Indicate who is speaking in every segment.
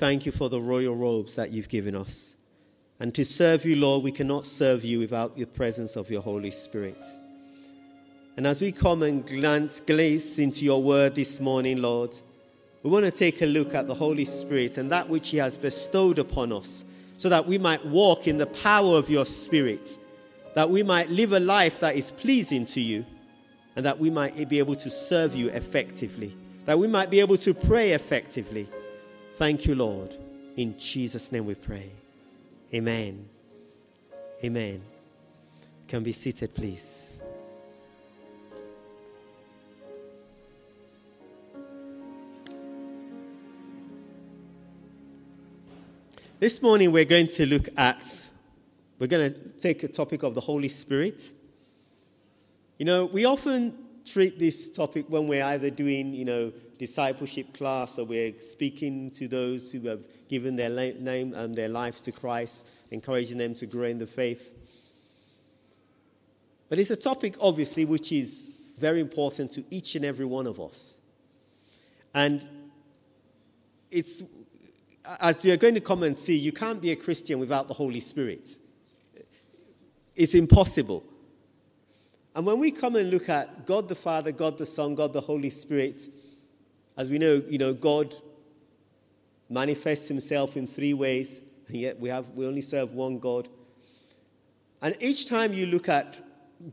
Speaker 1: thank you for the royal robes that you've given us. And to serve you, Lord, we cannot serve you without the presence of your Holy Spirit. And as we come and glance, glaze into your word this morning, Lord, we want to take a look at the Holy Spirit and that which He has bestowed upon us so that we might walk in the power of your Spirit, that we might live a life that is pleasing to you, and that we might be able to serve you effectively, that we might be able to pray effectively. Thank you, Lord. In Jesus' name we pray. Amen. Amen. Can be seated, please. This morning we're going to look at, we're going to take a topic of the Holy Spirit. You know, we often treat this topic when we're either doing, you know, discipleship class So we're speaking to those who have given their name and their lives to Christ, encouraging them to grow in the faith. But it's a topic, obviously, which is very important to each and every one of us. And it's as you're going to come and see, you can't be a Christian without the Holy Spirit. It's impossible. And when we come and look at God the Father, God the Son, God the Holy Spirit, as we know, you know, God manifests himself in three ways, and yet we have we only serve one God. And each time you look at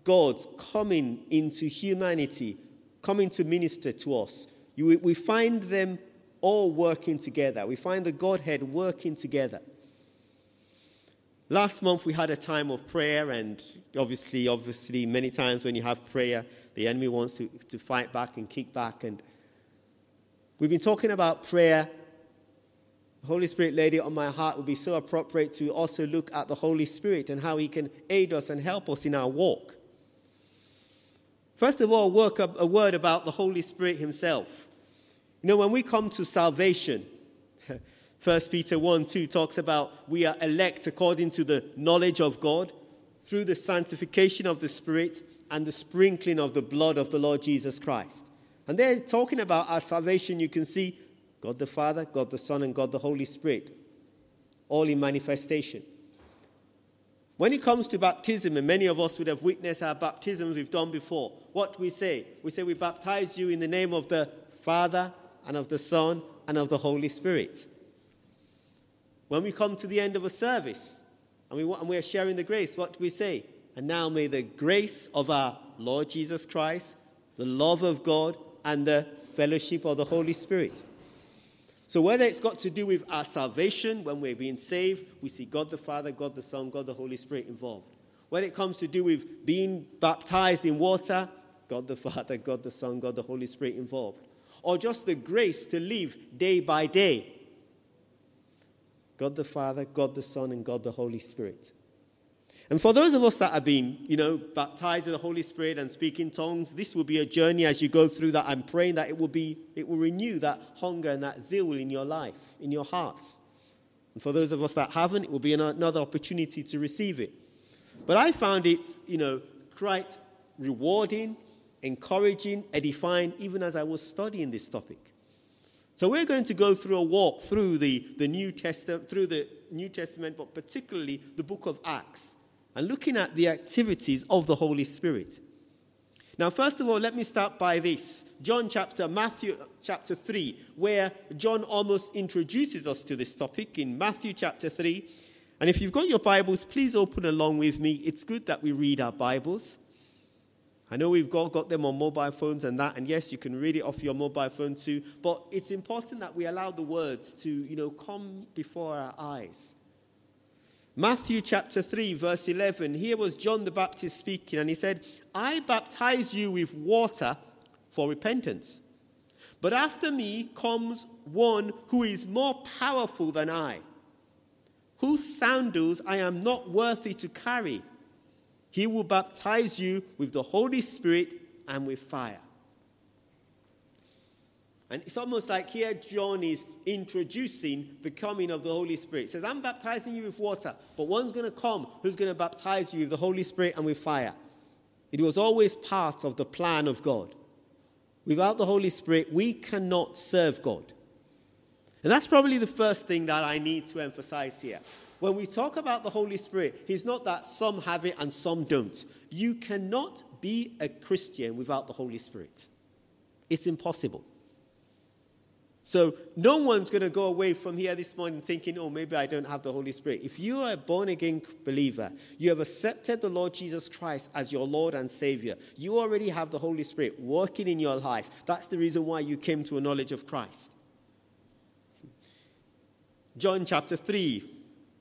Speaker 1: God coming into humanity, coming to minister to us, you, we find them all working together. We find the Godhead working together. Last month we had a time of prayer, and obviously, obviously, many times when you have prayer, the enemy wants to, to fight back and kick back. And we've been talking about prayer. The Holy Spirit lady on my heart would be so appropriate to also look at the Holy Spirit and how He can aid us and help us in our walk. First of all, work a word about the Holy Spirit Himself. You know, when we come to salvation, 1 Peter 1 2 talks about we are elect according to the knowledge of God through the sanctification of the Spirit and the sprinkling of the blood of the Lord Jesus Christ. And they're talking about our salvation. You can see God the Father, God the Son, and God the Holy Spirit, all in manifestation. When it comes to baptism, and many of us would have witnessed our baptisms we've done before, what do we say? We say, We baptize you in the name of the Father, and of the Son, and of the Holy Spirit. When we come to the end of a service and, we, and we're sharing the grace, what do we say? And now may the grace of our Lord Jesus Christ, the love of God, and the fellowship of the Holy Spirit. So, whether it's got to do with our salvation, when we're being saved, we see God the Father, God the Son, God the Holy Spirit involved. When it comes to do with being baptized in water, God the Father, God the Son, God the Holy Spirit involved or just the grace to live day by day. God the Father, God the Son, and God the Holy Spirit. And for those of us that have been, you know, baptized in the Holy Spirit and speak in tongues, this will be a journey as you go through that. I'm praying that it will be, it will renew that hunger and that zeal in your life, in your hearts. And for those of us that haven't, it will be another opportunity to receive it. But I found it, you know, quite rewarding encouraging, edifying, even as I was studying this topic. So we're going to go through a walk through the, the New Testament, through the New Testament, but particularly the book of Acts, and looking at the activities of the Holy Spirit. Now, first of all, let me start by this. John chapter, Matthew chapter 3, where John almost introduces us to this topic in Matthew chapter 3. And if you've got your Bibles, please open along with me. It's good that we read our Bibles. I know we've got, got them on mobile phones and that, and yes, you can read it off your mobile phone too, but it's important that we allow the words to, you know, come before our eyes. Matthew chapter 3, verse 11. Here was John the Baptist speaking, and he said, I baptize you with water for repentance. But after me comes one who is more powerful than I, whose sandals I am not worthy to carry. He will baptize you with the Holy Spirit and with fire. And it's almost like here John is introducing the coming of the Holy Spirit. He says, I'm baptizing you with water, but one's going to come who's going to baptize you with the Holy Spirit and with fire. It was always part of the plan of God. Without the Holy Spirit, we cannot serve God. And that's probably the first thing that I need to emphasize here. When we talk about the Holy Spirit, He's not that some have it and some don't. You cannot be a Christian without the Holy Spirit, it's impossible. So, no one's going to go away from here this morning thinking, oh, maybe I don't have the Holy Spirit. If you are a born again believer, you have accepted the Lord Jesus Christ as your Lord and Savior, you already have the Holy Spirit working in your life. That's the reason why you came to a knowledge of Christ. John chapter 3,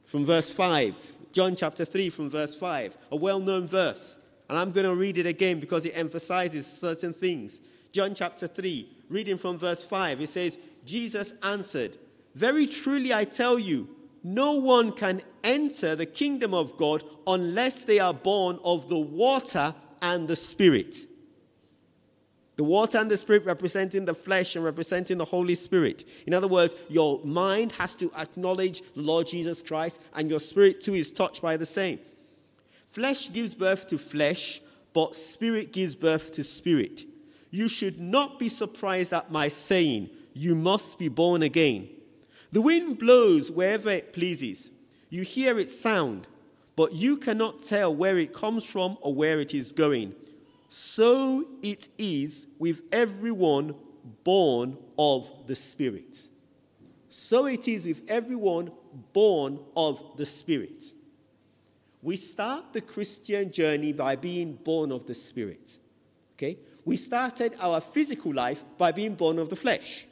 Speaker 1: from verse 5. John chapter 3, from verse 5, a well known verse. And I'm going to read it again because it emphasizes certain things. John chapter 3, reading from verse 5, it says, Jesus answered, Very truly I tell you, no one can enter the kingdom of God unless they are born of the water and the Spirit. The water and the Spirit representing the flesh and representing the Holy Spirit. In other words, your mind has to acknowledge the Lord Jesus Christ, and your spirit too is touched by the same. Flesh gives birth to flesh, but spirit gives birth to spirit. You should not be surprised at my saying, You must be born again. The wind blows wherever it pleases. You hear its sound, but you cannot tell where it comes from or where it is going. So it is with everyone born of the Spirit. So it is with everyone born of the Spirit. We start the Christian journey by being born of the Spirit. Okay? We started our physical life by being born of the flesh.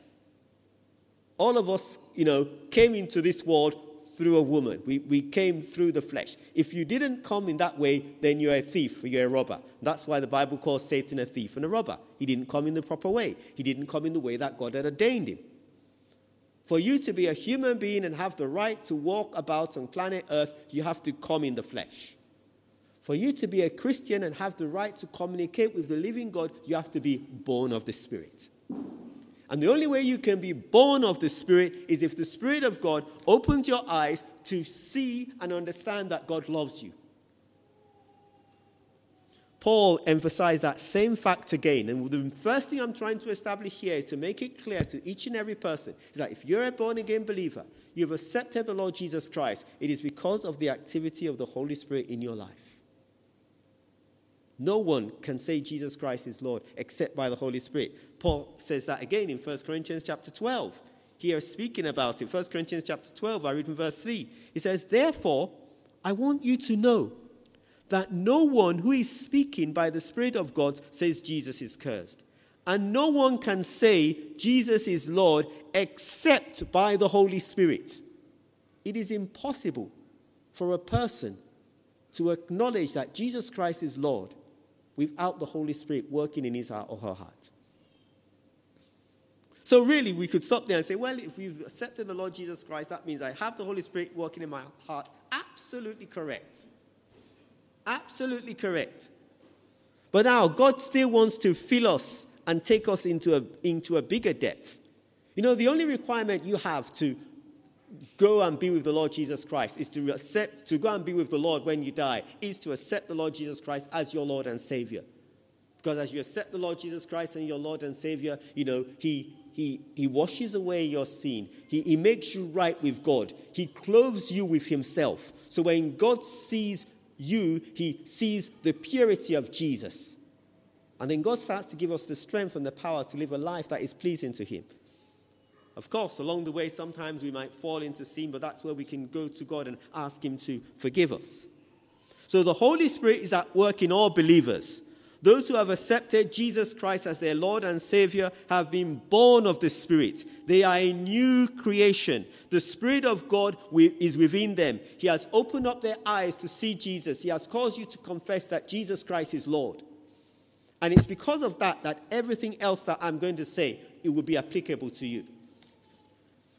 Speaker 1: All of us, you know, came into this world through a woman. We, we came through the flesh. If you didn't come in that way, then you're a thief or you're a robber. That's why the Bible calls Satan a thief and a robber. He didn't come in the proper way, he didn't come in the way that God had ordained him. For you to be a human being and have the right to walk about on planet Earth, you have to come in the flesh. For you to be a Christian and have the right to communicate with the living God, you have to be born of the Spirit. And the only way you can be born of the Spirit is if the Spirit of God opens your eyes to see and understand that God loves you. Paul emphasized that same fact again. And the first thing I'm trying to establish here is to make it clear to each and every person is that if you're a born again believer, you've accepted the Lord Jesus Christ, it is because of the activity of the Holy Spirit in your life. No one can say Jesus Christ is Lord except by the Holy Spirit. Paul says that again in 1 Corinthians chapter 12. Here, speaking about it, 1 Corinthians chapter 12, I read from verse 3. He says, Therefore, I want you to know that no one who is speaking by the Spirit of God says Jesus is cursed. And no one can say Jesus is Lord except by the Holy Spirit. It is impossible for a person to acknowledge that Jesus Christ is Lord without the Holy Spirit working in his heart or her heart. So, really, we could stop there and say, well, if we've accepted the Lord Jesus Christ, that means I have the Holy Spirit working in my heart. Absolutely correct. Absolutely correct. But now, God still wants to fill us and take us into a, into a bigger depth. You know, the only requirement you have to go and be with the Lord Jesus Christ, is to accept, to go and be with the Lord when you die, is to accept the Lord Jesus Christ as your Lord and Savior. Because as you accept the Lord Jesus Christ and your Lord and Savior, you know, He he, he washes away your sin. He, he makes you right with God. He clothes you with Himself. So when God sees you, He sees the purity of Jesus. And then God starts to give us the strength and the power to live a life that is pleasing to Him. Of course, along the way, sometimes we might fall into sin, but that's where we can go to God and ask Him to forgive us. So the Holy Spirit is at work in all believers. Those who have accepted Jesus Christ as their Lord and Savior have been born of the Spirit. They are a new creation. The Spirit of God is within them. He has opened up their eyes to see Jesus. He has caused you to confess that Jesus Christ is Lord. And it's because of that that everything else that I'm going to say, it will be applicable to you.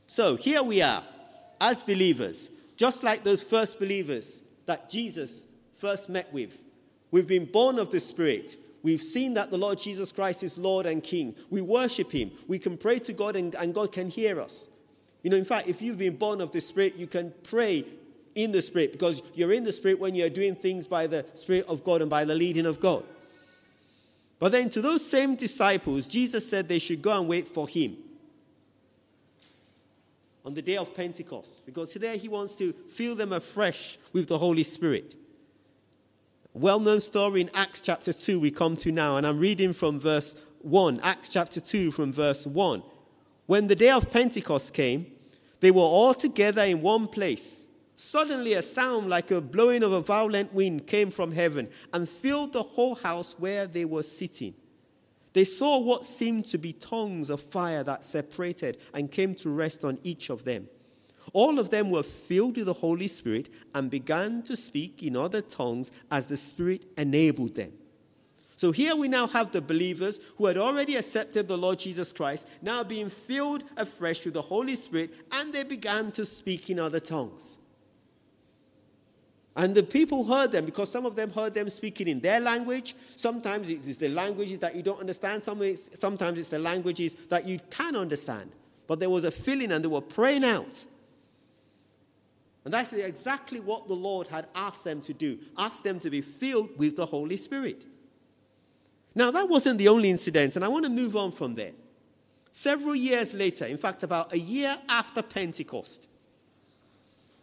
Speaker 1: So here we are, as believers, just like those first believers that Jesus first met with. We've been born of the Spirit. We've seen that the Lord Jesus Christ is Lord and King. We worship Him. We can pray to God and, and God can hear us. You know, in fact, if you've been born of the Spirit, you can pray in the Spirit because you're in the Spirit when you're doing things by the Spirit of God and by the leading of God. But then to those same disciples, Jesus said they should go and wait for Him. On the day of Pentecost, because there he wants to fill them afresh with the Holy Spirit. Well known story in Acts chapter 2, we come to now, and I'm reading from verse 1, Acts chapter 2, from verse 1. When the day of Pentecost came, they were all together in one place. Suddenly, a sound like a blowing of a violent wind came from heaven and filled the whole house where they were sitting. They saw what seemed to be tongues of fire that separated and came to rest on each of them. All of them were filled with the Holy Spirit and began to speak in other tongues as the Spirit enabled them. So here we now have the believers who had already accepted the Lord Jesus Christ, now being filled afresh with the Holy Spirit, and they began to speak in other tongues. And the people heard them because some of them heard them speaking in their language. Sometimes it's the languages that you don't understand, sometimes it's the languages that you can understand. But there was a feeling and they were praying out. And that's exactly what the Lord had asked them to do asked them to be filled with the Holy Spirit. Now, that wasn't the only incident, and I want to move on from there. Several years later, in fact, about a year after Pentecost,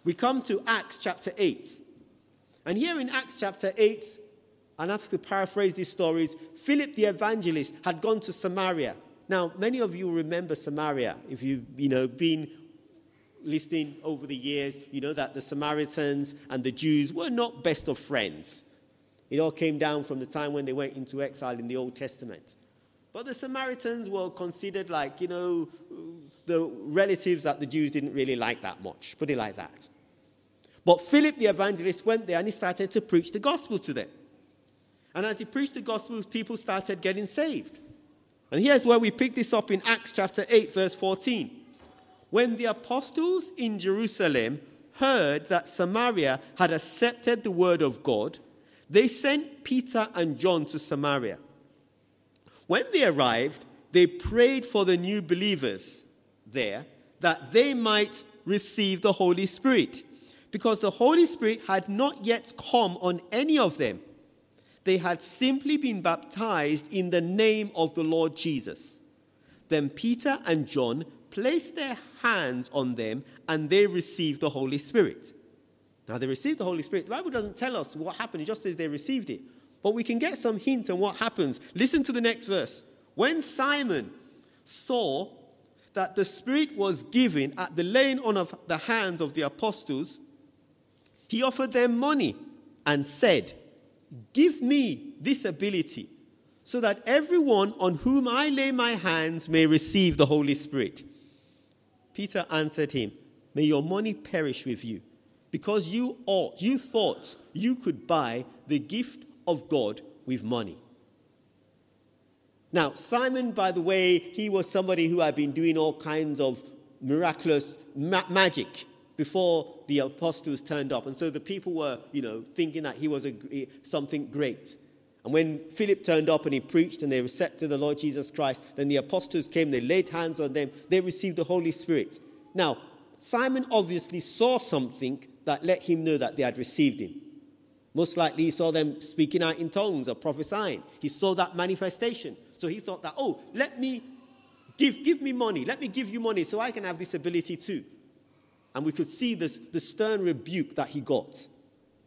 Speaker 1: we come to Acts chapter 8. And here in Acts chapter 8, and I have to paraphrase these stories, Philip the evangelist had gone to Samaria. Now, many of you remember Samaria. If you've you know, been listening over the years, you know that the Samaritans and the Jews were not best of friends. It all came down from the time when they went into exile in the Old Testament. But the Samaritans were considered like, you know, the relatives that the Jews didn't really like that much, put it like that. But Philip the evangelist went there and he started to preach the gospel to them. And as he preached the gospel, people started getting saved. And here's where we pick this up in Acts chapter 8, verse 14. When the apostles in Jerusalem heard that Samaria had accepted the word of God, they sent Peter and John to Samaria. When they arrived, they prayed for the new believers there that they might receive the Holy Spirit because the Holy Spirit had not yet come on any of them. They had simply been baptized in the name of the Lord Jesus. Then Peter and John placed their hands on them and they received the Holy Spirit. Now, they received the Holy Spirit. The Bible doesn't tell us what happened, it just says they received it. But we can get some hint on what happens. Listen to the next verse. When Simon saw that the Spirit was given at the laying on of the hands of the apostles, he offered them money and said, Give me this ability so that everyone on whom I lay my hands may receive the Holy Spirit. Peter answered him, May your money perish with you, because you ought, you thought you could buy the gift of God with money. Now, Simon, by the way, he was somebody who had been doing all kinds of miraculous ma- magic before the apostles turned up. And so the people were, you know, thinking that he was a, eh, something great. And when Philip turned up and he preached and they accepted the Lord Jesus Christ, then the apostles came, they laid hands on them, they received the Holy Spirit. Now, Simon obviously saw something that let him know that they had received him. Most likely, he saw them speaking out in tongues or prophesying. He saw that manifestation. So he thought that, oh, let me give, give me money. Let me give you money so I can have this ability too. And we could see this, the stern rebuke that he got.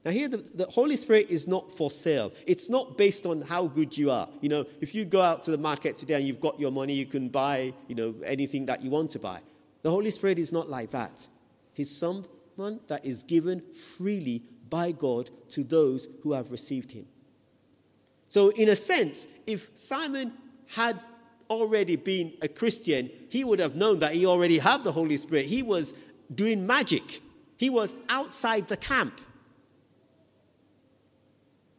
Speaker 1: Now, here, the, the, Holy Spirit is not for sale. It's not based on how good you are. You know, if you go out to the market today and you've got your money, you can buy, you know, anything that you want to buy. The Holy Spirit is not like that. He's someone that is given freely by God to those who have received him. So, in a sense, if Simon had already been a Christian, he would have known that he already had the Holy Spirit. He was doing magic, he was outside the camp.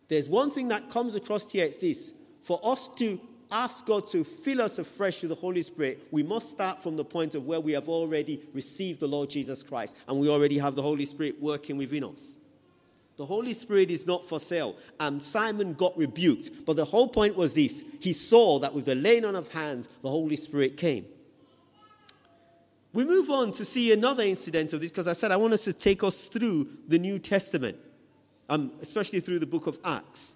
Speaker 1: There's one thing that comes across here it's this for us to ask God to fill us afresh with the Holy Spirit, we must start from the point of where we have already received the Lord Jesus Christ and we already have the Holy Spirit working within us. The Holy Spirit is not for sale. And Simon got rebuked. But the whole point was this he saw that with the laying on of hands, the Holy Spirit came. We move on to see another incident of this because I said I want us to take us through the New Testament, um, especially through the book of Acts.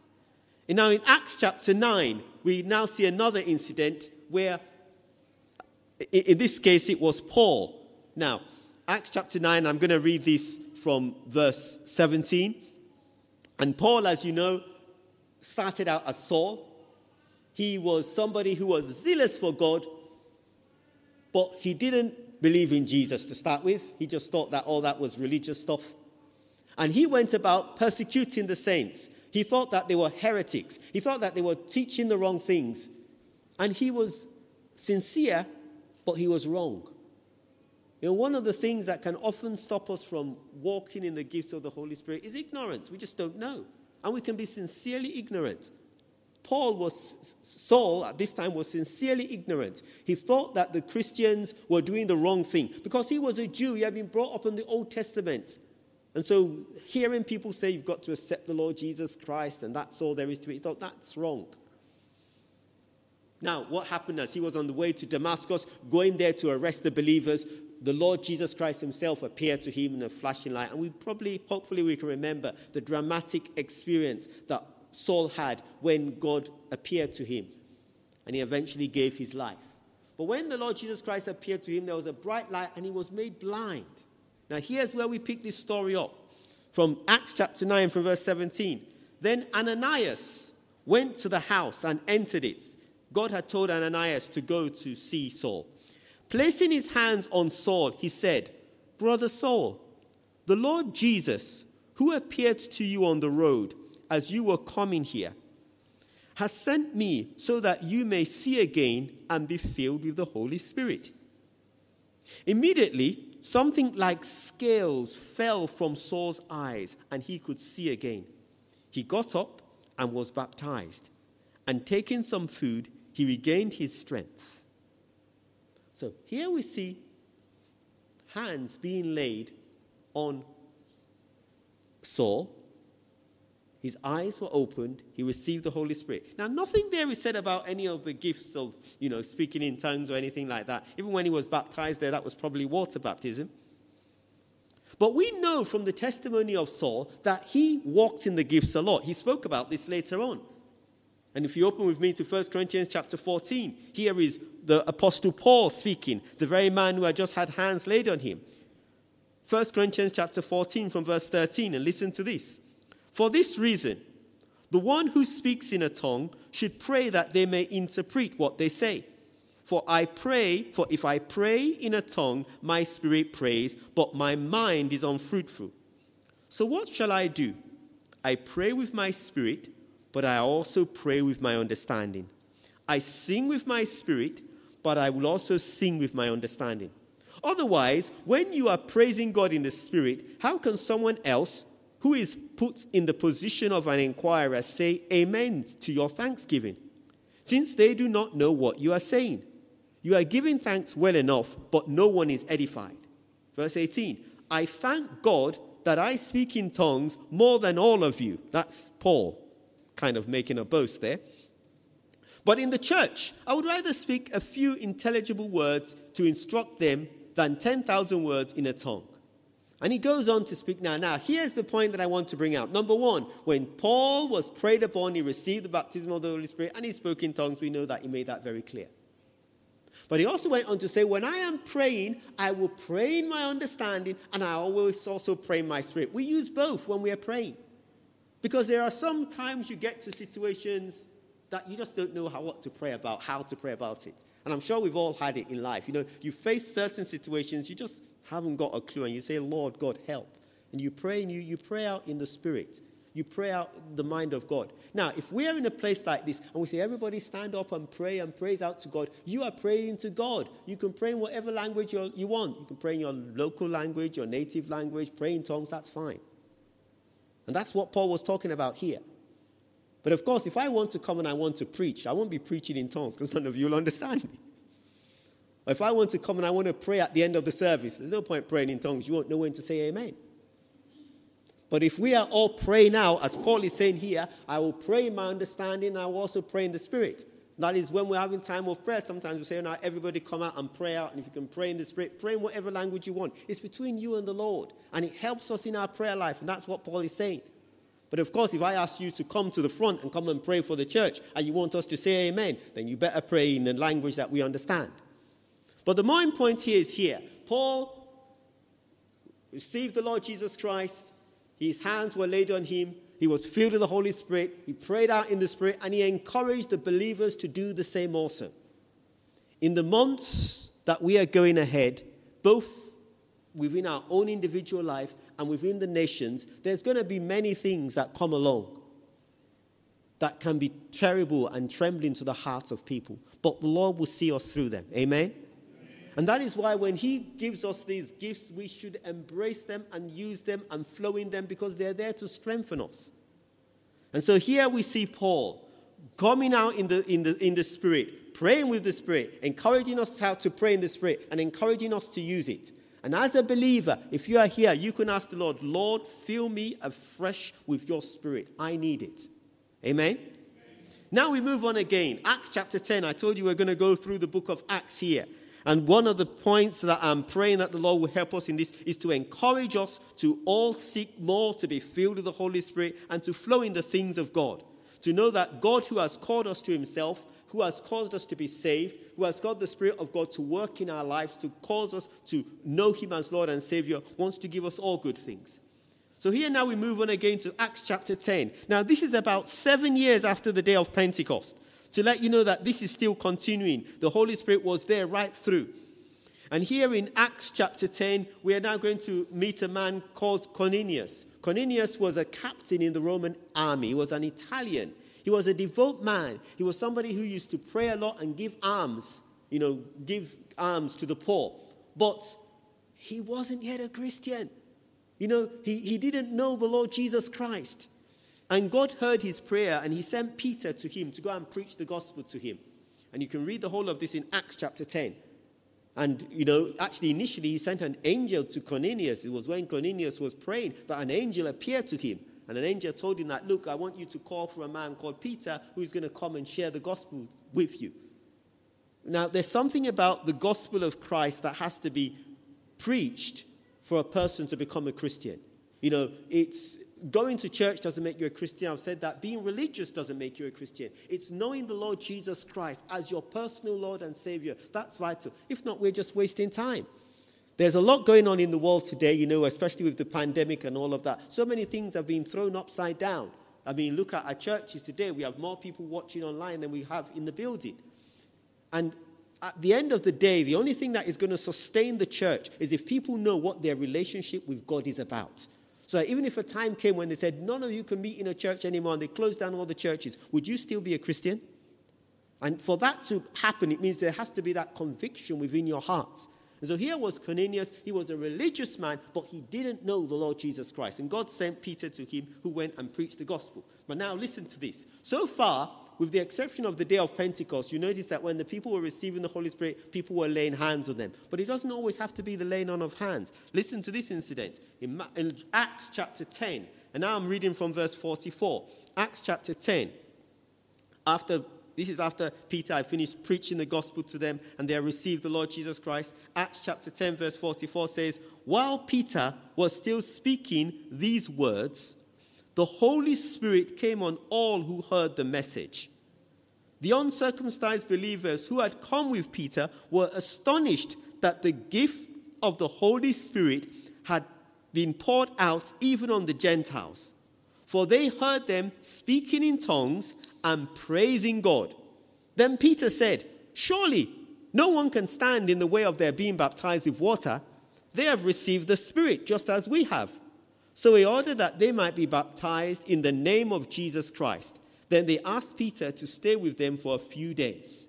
Speaker 1: And now in Acts chapter 9, we now see another incident where, in this case, it was Paul. Now, Acts chapter 9, I'm going to read this from verse 17. And Paul, as you know, started out as Saul. He was somebody who was zealous for God, but he didn't believe in Jesus to start with. He just thought that all that was religious stuff. And he went about persecuting the saints. He thought that they were heretics. He thought that they were teaching the wrong things. And he was sincere, but he was wrong. You know, one of the things that can often stop us from walking in the gifts of the Holy Spirit is ignorance. We just don't know. And we can be sincerely ignorant. Paul was, Saul at this time was sincerely ignorant. He thought that the Christians were doing the wrong thing because he was a Jew. He had been brought up in the Old Testament. And so hearing people say you've got to accept the Lord Jesus Christ and that's all there is to it, he thought that's wrong. Now, what happened as he was on the way to Damascus, going there to arrest the believers, the Lord Jesus Christ himself appeared to him in a flashing light. And we probably, hopefully, we can remember the dramatic experience that Saul had when God appeared to him. And he eventually gave his life. But when the Lord Jesus Christ appeared to him, there was a bright light and he was made blind. Now, here's where we pick this story up from Acts chapter 9, from verse 17. Then Ananias went to the house and entered it. God had told Ananias to go to see Saul. Placing his hands on Saul, he said, Brother Saul, the Lord Jesus, who appeared to you on the road as you were coming here, has sent me so that you may see again and be filled with the Holy Spirit. Immediately, something like scales fell from Saul's eyes, and he could see again. He got up and was baptized, and taking some food, he regained his strength. So here we see hands being laid on Saul. His eyes were opened. He received the Holy Spirit. Now, nothing there is said about any of the gifts of, you know, speaking in tongues or anything like that. Even when he was baptized there, that was probably water baptism. But we know from the testimony of Saul that he walked in the gifts a lot. He spoke about this later on. And if you open with me to 1 Corinthians chapter 14, here is the Apostle Paul speaking, the very man who had just had hands laid on him. 1 Corinthians chapter 14 from verse 13, and listen to this. For this reason, the one who speaks in a tongue should pray that they may interpret what they say. For I pray, for if I pray in a tongue, my spirit prays, but my mind is unfruitful. So what shall I do? I pray with my spirit but I also pray with my understanding. I sing with my spirit, but I will also sing with my understanding. Otherwise, when you are praising God in the spirit, how can someone else who is put in the position of an inquirer say amen to your thanksgiving? Since they do not know what you are saying. You are giving thanks well enough, but no one is edified. Verse 18 I thank God that I speak in tongues more than all of you. That's Paul kind of making a boast there. But in the church, I would rather speak a few intelligible words to instruct them than 10,000 words in a tongue. And he goes on to speak now. Now, here's the point that I want to bring out. Number one, when Paul was prayed upon, he received the baptism of the Holy Spirit and he spoke in tongues. We know that he made that very clear. But he also went on to say, When I am praying, I will pray in my understanding and I always also pray in my spirit. We use both when we are praying. Because there are some times you get to situations that you just don't know how, what to pray about, how to pray about it. And I'm sure we've all had it in life. You know, you face certain situations, you just haven't got a clue, and you say, Lord God, help. And you pray and you, you pray out in the spirit. You pray out the mind of God. Now, if we are in a place like this and we say, everybody stand up and pray and praise out to God, you are praying to God. You can pray in whatever language you want. You can pray in your local language, your native language, pray in tongues, that's fine. And that's what Paul was talking about here. But of course, if I want to come and I want to preach, I won't be preaching in tongues because none of you will understand me. If I want to come and I want to pray at the end of the service, there's no point praying in tongues. You won't know when to say amen. But if we are all praying now, as Paul is saying here, I will pray in my understanding, I will also pray in the spirit. That is when we're having time of prayer. Sometimes we say, now everybody come out and pray out. And if you can pray in the Spirit, pray in whatever language you want. It's between you and the Lord. And it helps us in our prayer life. And that's what Paul is saying. But of course, if I ask you to come to the front and come and pray for the church, and you want us to say amen, then you better pray in the language that we understand. But the main point here is here. Paul received the Lord Jesus Christ. His hands were laid on him. He was filled with the Holy Spirit. He prayed out in the Spirit and he encouraged the believers to do the same also. In the months that we are going ahead, both within our own individual life and within the nations, there's going to be many things that come along that can be terrible and trembling to the hearts of people. But the Lord will see us through them. Amen? And that is why when He gives us these gifts, we should embrace them and use them and flow in them because they're there to strengthen us. And so here we see Paul coming out in the, in the, in the Spirit, praying with the Spirit, encouraging us how to pray in the Spirit, and encouraging us to use it. And as a believer, if you are here, you can ask the Lord, Lord, fill me afresh with your Spirit. I need it. Amen? Amen? Now we move on again. Acts chapter 10. I told you we're going to go through the book of Acts here. And one of the points that I'm praying that the Lord will help us in this is to encourage us to all seek more to be filled with the Holy Spirit and to flow in the things of God. To know that God, who has called us to Himself, who has caused us to be saved, who has got the Spirit of God to work in our lives, to cause us to know Him as Lord and Savior, wants to give us all good things. So here now we move on again to Acts chapter 10. Now, this is about seven years after the day of Pentecost to let you know that this is still continuing. The Holy Spirit was there right through. And here in Acts chapter 10, we are now going to meet a man called Cornelius. Cornelius was a captain in the Roman army, he was an Italian. He was a devout man. He was somebody who used to pray a lot and give alms, you know, give alms to the poor. But he wasn't yet a Christian. You know, he, he didn't know the Lord Jesus Christ. And God heard his prayer and he sent Peter to him to go and preach the gospel to him. And you can read the whole of this in Acts chapter 10. And, you know, actually, initially, he sent an angel to Cornelius. It was when Cornelius was praying that an angel appeared to him. And an angel told him that, look, I want you to call for a man called Peter who's going to come and share the gospel with you. Now, there's something about the gospel of Christ that has to be preached for a person to become a Christian. You know, it's going to church doesn't make you a Christian. I've said that. Being religious doesn't make you a Christian. It's knowing the Lord Jesus Christ as your personal Lord and Savior. That's vital. If not, we're just wasting time. There's a lot going on in the world today, you know, especially with the pandemic and all of that. So many things have been thrown upside down. I mean, look at our churches today. We have more people watching online than we have in the building. And at the end of the day, the only thing that is going to sustain the church is if people know what their relationship with God is about. So even if a time came when they said, none of you can meet in a church anymore and they closed down all the churches, would you still be a Christian? And for that to happen, it means there has to be that conviction within your hearts. And so here was Cornelius. He was a religious man, but he didn't know the Lord Jesus Christ. And God sent Peter to him, who went and preached the gospel. But now listen to this. So far, with the exception of the day of Pentecost, you notice that when the people were receiving the Holy Spirit, people were laying hands on them. But it doesn't always have to be the laying on of hands. Listen to this incident in, in Acts chapter 10. And now I'm reading from verse 44. Acts chapter 10. After this is after Peter had finished preaching the gospel to them and they had received the Lord Jesus Christ. Acts chapter 10, verse 44 says, While Peter was still speaking these words, the Holy Spirit came on all who heard the message. The uncircumcised believers who had come with Peter were astonished that the gift of the Holy Spirit had been poured out even on the Gentiles. For they heard them speaking in tongues and praising God. Then Peter said, Surely no one can stand in the way of their being baptized with water. They have received the Spirit just as we have. So he ordered that they might be baptized in the name of Jesus Christ. Then they asked Peter to stay with them for a few days.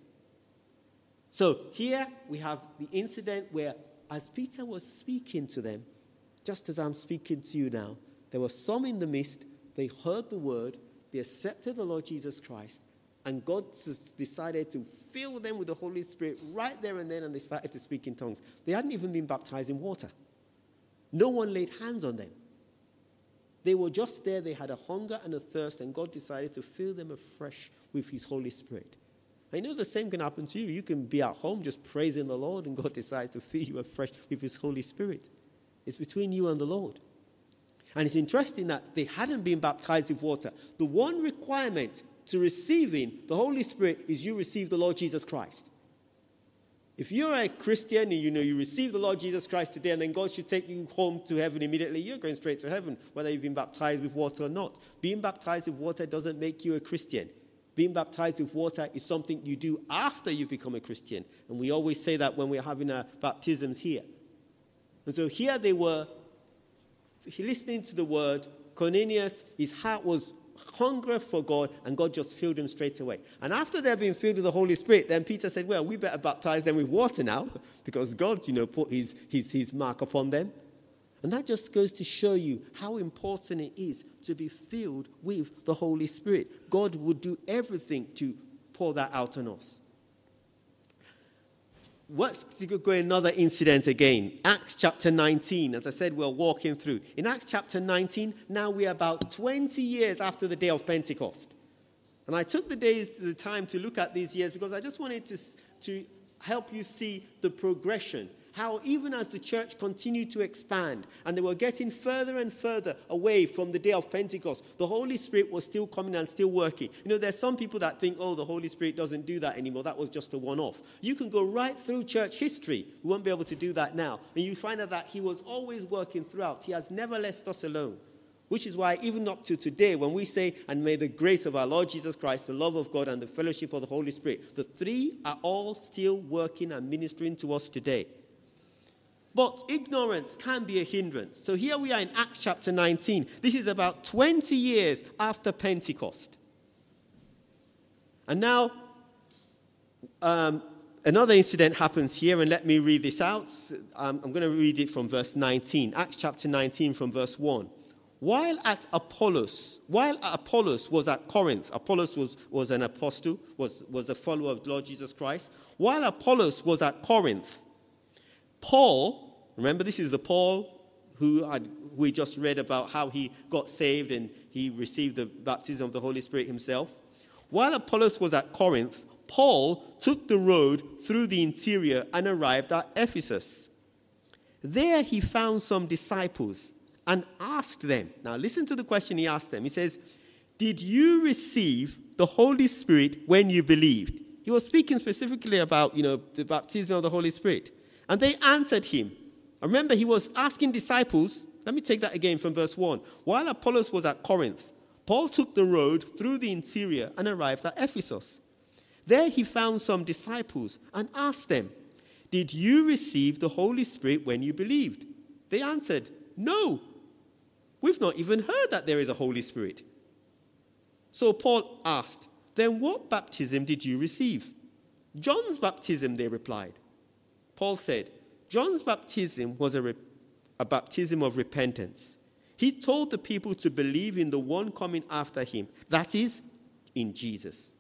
Speaker 1: So here we have the incident where, as Peter was speaking to them, just as I'm speaking to you now, there were some in the midst, they heard the word, they accepted the Lord Jesus Christ, and God decided to fill them with the Holy Spirit right there and then, and they started to speak in tongues. They hadn't even been baptized in water. No one laid hands on them. They were just there, they had a hunger and a thirst, and God decided to fill them afresh with His Holy Spirit. I know the same can happen to you. You can be at home just praising the Lord, and God decides to fill you afresh with His Holy Spirit. It's between you and the Lord. And it's interesting that they hadn't been baptized with water. The one requirement to receiving the Holy Spirit is you receive the Lord Jesus Christ. If you're a Christian and you know you receive the Lord Jesus Christ today and then God should take you home to heaven immediately, you're going straight to heaven, whether you've been baptized with water or not. Being baptized with water doesn't make you a Christian. Being baptized with water is something you do after you become a Christian. And we always say that when we're having our baptisms here. And so here they were listening to the word. Cornelius, his heart was hunger for God, and God just filled him straight away. And after they've been filled with the Holy Spirit, then Peter said, Well, we better baptize them with water now, because God, you know, put his, his, his mark upon them. And that just goes to show you how important it is to be filled with the Holy Spirit. God would do everything to pour that out on us. Let's go another incident again. Acts chapter 19. As I said, we're walking through. In Acts chapter 19, now we're about 20 years after the day of Pentecost. And I took the days, the time to look at these years because I just wanted to, to help you see the progression how even as the church continued to expand and they were getting further and further away from the day of Pentecost, the Holy Spirit was still coming and still working. You know, there's some people that think, oh, the Holy Spirit doesn't do that anymore. That was just a one off. You can go right through church history. We won't be able to do that now. And you find out that He was always working throughout, He has never left us alone. Which is why, even up to today, when we say, and may the grace of our Lord Jesus Christ, the love of God, and the fellowship of the Holy Spirit, the three are all still working and ministering to us today. But ignorance can be a hindrance. So here we are in Acts chapter 19. This is about 20 years after Pentecost. And now, um, another incident happens here, and let me read this out. Um, I'm going to read it from verse 19. Acts chapter 19, from verse 1. While at Apollos, while Apollos was at Corinth, Apollos was, was an apostle, was, was a follower of Lord Jesus Christ. While Apollos was at Corinth, Paul, remember this is the Paul who had, we just read about how he got saved and he received the baptism of the Holy Spirit himself. While Apollos was at Corinth, Paul took the road through the interior and arrived at Ephesus. There he found some disciples and asked them. Now, listen to the question he asked them. He says, Did you receive the Holy Spirit when you believed? He was speaking specifically about, you know, the baptism of the Holy Spirit. And they answered him. Remember, he was asking disciples. Let me take that again from verse 1. While Apollos was at Corinth, Paul took the road through the interior and arrived at Ephesus. There he found some disciples and asked them, Did you receive the Holy Spirit when you believed? They answered, No. We've not even heard that there is a Holy Spirit. So Paul asked, Then what baptism did you receive? John's baptism, they replied. Paul said, John's baptism was a, re- a baptism of repentance. He told the people to believe in the one coming after him, that is, in Jesus.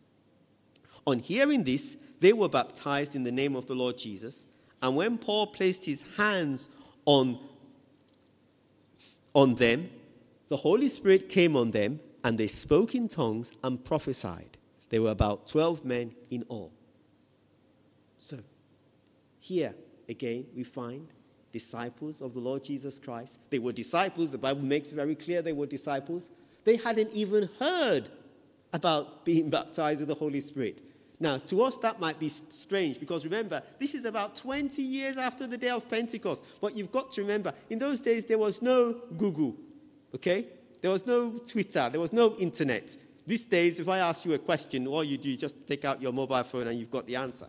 Speaker 1: On hearing this, they were baptized in the name of the Lord Jesus. And when Paul placed his hands on, on them, the Holy Spirit came on them, and they spoke in tongues and prophesied. There were about 12 men in all. So, here, again, we find disciples of the Lord Jesus Christ. They were disciples. The Bible makes very clear they were disciples. They hadn't even heard about being baptized with the Holy Spirit. Now, to us, that might be strange because remember, this is about 20 years after the day of Pentecost. But you've got to remember, in those days, there was no Google, okay? There was no Twitter, there was no internet. These days, if I ask you a question, all you do is just take out your mobile phone and you've got the answer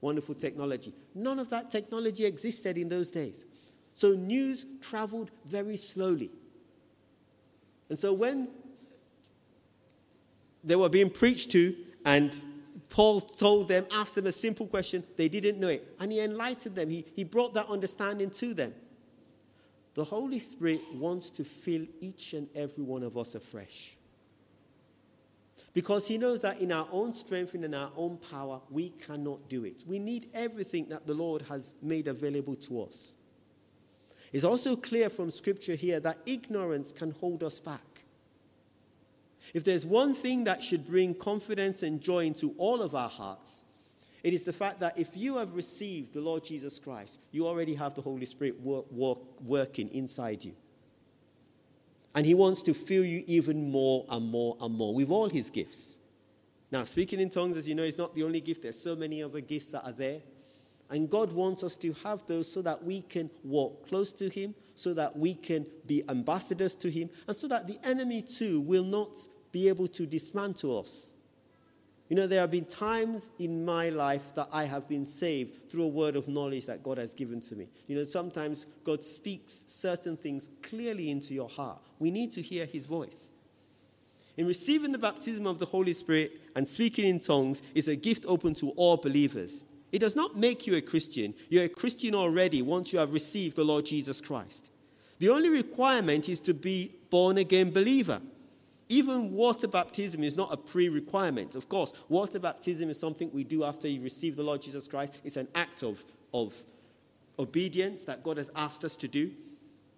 Speaker 1: wonderful technology. None of that technology existed in those days. So news traveled very slowly. And so when they were being preached to, and Paul told them, asked them a simple question, they didn't know it. And he enlightened them, he, he brought that understanding to them. The Holy Spirit wants to fill each and every one of us afresh. Because he knows that in our own strength and in our own power, we cannot do it. We need everything that the Lord has made available to us. It's also clear from Scripture here that ignorance can hold us back. If there's one thing that should bring confidence and joy into all of our hearts, it is the fact that if you have received the Lord Jesus Christ, you already have the Holy Spirit work, work, working inside you. And He wants to fill you even more and more and more with all His gifts. Now, speaking in tongues, as you know, is not the only gift. There's so many other gifts that are there. And God wants us to have those so that we can walk close to Him, so that we can be ambassadors to Him, and so that the enemy too will not be able to dismantle us. You know, there have been times in my life that I have been saved through a word of knowledge that God has given to me. You know, sometimes God speaks certain things clearly into your heart. We need to hear His voice. In receiving the baptism of the Holy Spirit and speaking in tongues is a gift open to all believers. It does not make you a Christian. You're a Christian already once you have received the Lord Jesus Christ. The only requirement is to be born again believer. Even water baptism is not a pre requirement. Of course, water baptism is something we do after you receive the Lord Jesus Christ. It's an act of, of obedience that God has asked us to do.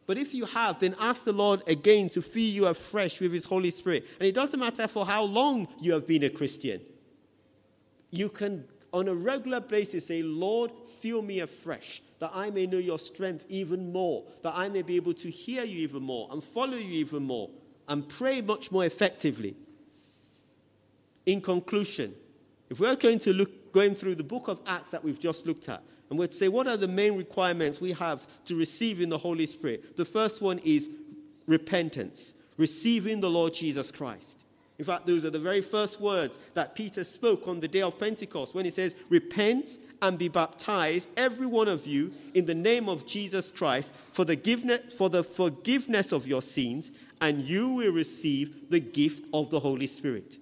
Speaker 1: But if you have, then ask the Lord again to fill you afresh with His Holy Spirit. And it doesn't matter for how long you have been a Christian. You can, on a regular basis, say, Lord, fill me afresh, that I may know your strength even more, that I may be able to hear you even more and follow you even more and pray much more effectively. In conclusion, if we're going to look going through the book of Acts that we've just looked at, and we'd say, what are the main requirements we have to receive in the Holy Spirit? The first one is repentance, receiving the Lord Jesus Christ. In fact, those are the very first words that Peter spoke on the day of Pentecost when he says, Repent and be baptized, every one of you, in the name of Jesus Christ, for the, for the forgiveness of your sins, and you will receive the gift of the Holy Spirit.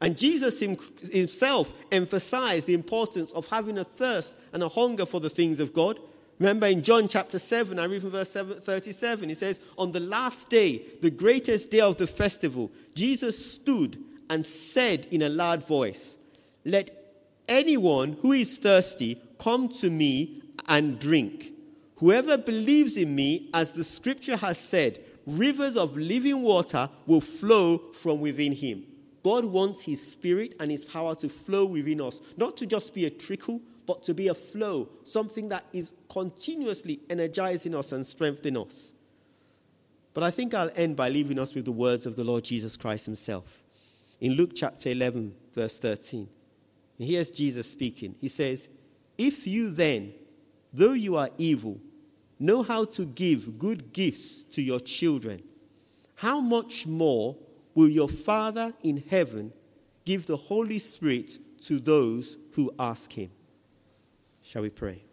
Speaker 1: And Jesus himself emphasized the importance of having a thirst and a hunger for the things of God. Remember in John chapter 7, I read from verse 37, he says, On the last day, the greatest day of the festival, Jesus stood and said in a loud voice, Let anyone who is thirsty come to me and drink. Whoever believes in me, as the scripture has said, rivers of living water will flow from within him. God wants His Spirit and His power to flow within us, not to just be a trickle, but to be a flow, something that is continuously energizing us and strengthening us. But I think I'll end by leaving us with the words of the Lord Jesus Christ Himself. In Luke chapter 11, verse 13, here's Jesus speaking. He says, If you then, though you are evil, know how to give good gifts to your children, how much more will your Father in heaven give the Holy Spirit to those who ask him. Shall we pray?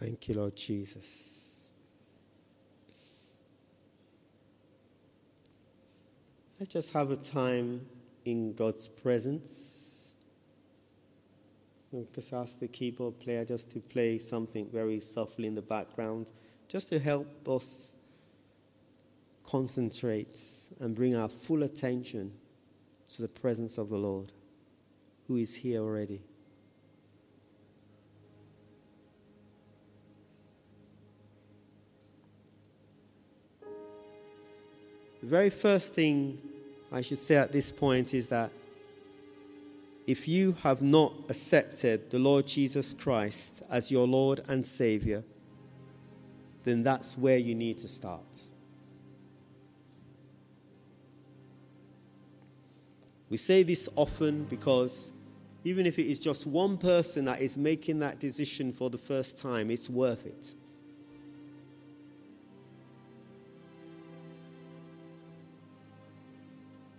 Speaker 1: Thank you, Lord Jesus. Let's just have a time in God's presence. I'll just ask the keyboard player just to play something very softly in the background, just to help us concentrate and bring our full attention to the presence of the Lord, who is here already. Very first thing I should say at this point is that if you have not accepted the Lord Jesus Christ as your Lord and Savior, then that's where you need to start. We say this often because even if it is just one person that is making that decision for the first time, it's worth it.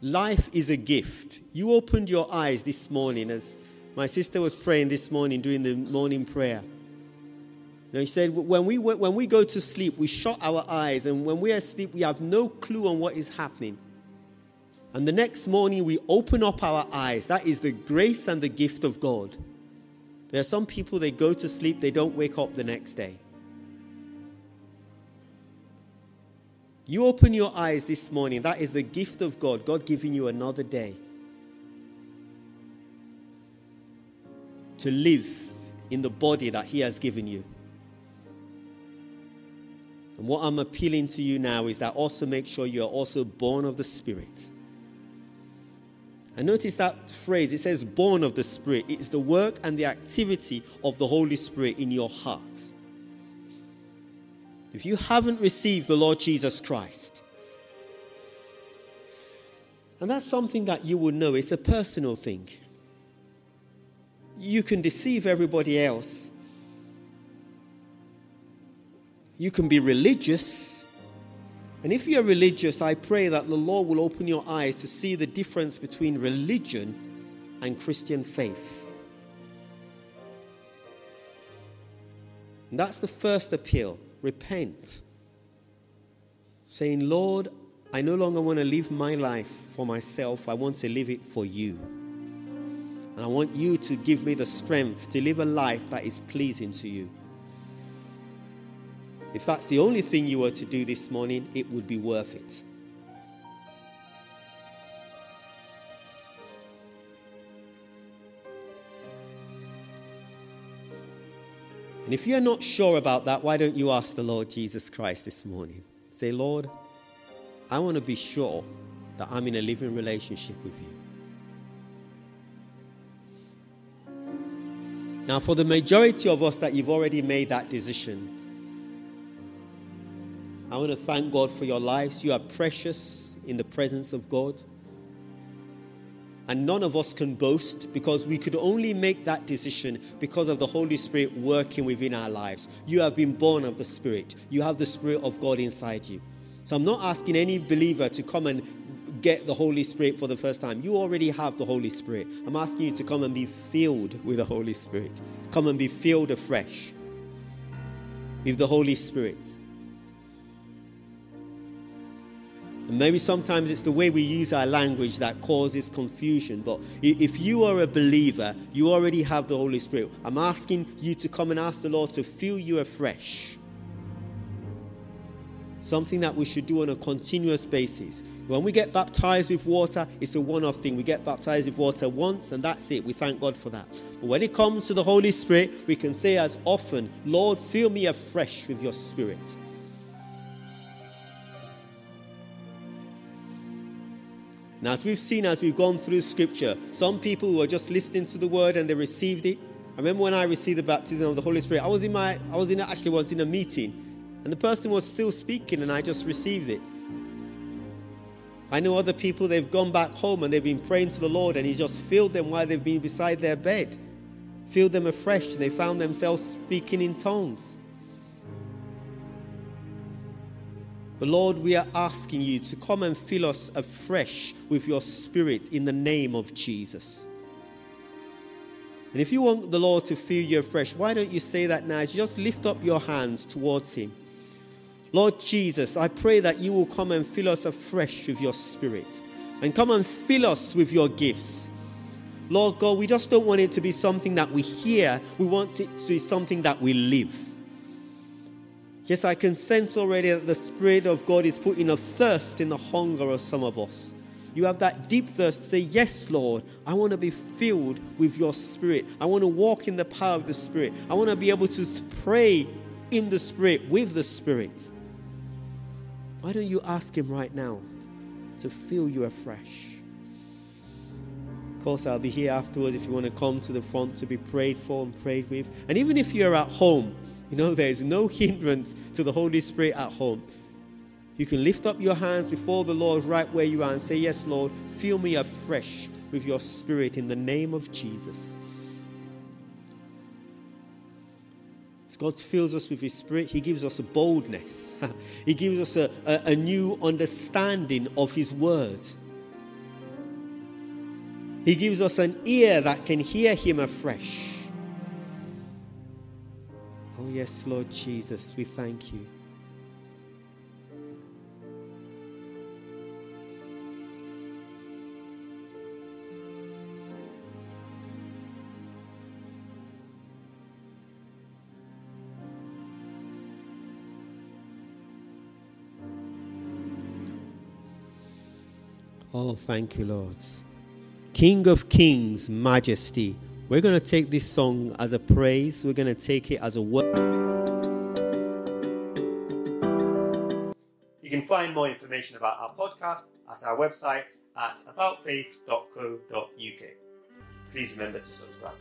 Speaker 1: Life is a gift. You opened your eyes this morning as my sister was praying this morning, doing the morning prayer. Know, she said, when we, when we go to sleep, we shut our eyes, and when we are asleep, we have no clue on what is happening. And the next morning, we open up our eyes. That is the grace and the gift of God. There are some people, they go to sleep, they don't wake up the next day. You open your eyes this morning. That is the gift of God, God giving you another day to live in the body that He has given you. And what I'm appealing to you now is that also make sure you are also born of the Spirit. And notice that phrase, it says born of the Spirit. It's the work and the activity of the Holy Spirit in your heart. If you haven't received the Lord Jesus Christ, and that's something that you will know, it's a personal thing. You can deceive everybody else. You can be religious. And if you're religious, I pray that the Lord will open your eyes to see the difference between religion and Christian faith. And that's the first appeal repent. Saying, Lord, I no longer want to live my life for myself, I want to live it for you. And I want you to give me the strength to live a life that is pleasing to you. If that's the only thing you were to do this morning, it would be worth it. And if you're not sure about that, why don't you ask the Lord Jesus Christ this morning? Say, Lord, I want to be sure that I'm in a living relationship with you. Now, for the majority of us that you've already made that decision, I want to thank God for your lives. You are precious in the presence of God. And none of us can boast because we could only make that decision because of the Holy Spirit working within our lives. You have been born of the Spirit, you have the Spirit of God inside you. So I'm not asking any believer to come and get the Holy Spirit for the first time. You already have the Holy Spirit. I'm asking you to come and be filled with the Holy Spirit. Come and be filled afresh with the Holy Spirit. And maybe sometimes it's the way we use our language that causes confusion. But if you are a believer, you already have the Holy Spirit. I'm asking you to come and ask the Lord to fill you afresh. Something that we should do on a continuous basis. When we get baptized with water, it's a one off thing. We get baptized with water once and that's it. We thank God for that. But when it comes to the Holy Spirit, we can say as often, Lord, fill me afresh with your Spirit. Now, as we've seen as we've gone through scripture, some people were just listening to the word and they received it. I remember when I received the baptism of the Holy Spirit, I was in my, I was in, actually was in a meeting and the person was still speaking and I just received it. I know other people, they've gone back home and they've been praying to the Lord and He just filled them while they've been beside their bed, filled them afresh, and they found themselves speaking in tongues. But Lord, we are asking you to come and fill us afresh with your spirit in the name of Jesus. And if you want the Lord to fill you afresh, why don't you say that now? Just lift up your hands towards Him. Lord Jesus, I pray that you will come and fill us afresh with your spirit and come and fill us with your gifts. Lord God, we just don't want it to be something that we hear, we want it to be something that we live. Yes, I can sense already that the Spirit of God is putting a thirst in the hunger of some of us. You have that deep thirst to say, Yes, Lord, I want to be filled with your Spirit. I want to walk in the power of the Spirit. I want to be able to pray in the Spirit, with the Spirit. Why don't you ask Him right now to fill you afresh? Of course, I'll be here afterwards if you want to come to the front to be prayed for and prayed with. And even if you're at home, you know, there is no hindrance to the Holy Spirit at home. You can lift up your hands before the Lord right where you are and say, Yes, Lord, fill me afresh with your Spirit in the name of Jesus. As God fills us with His Spirit, He gives us a boldness, He gives us a, a, a new understanding of His Word. He gives us an ear that can hear Him afresh. Oh, yes, Lord Jesus, we thank you. Oh, thank you, Lord. King of kings, majesty, We're going to take this song as a praise, we're going to take it as a word. You can find more information about our podcast at our website at aboutfaith.co.uk. Please remember to subscribe.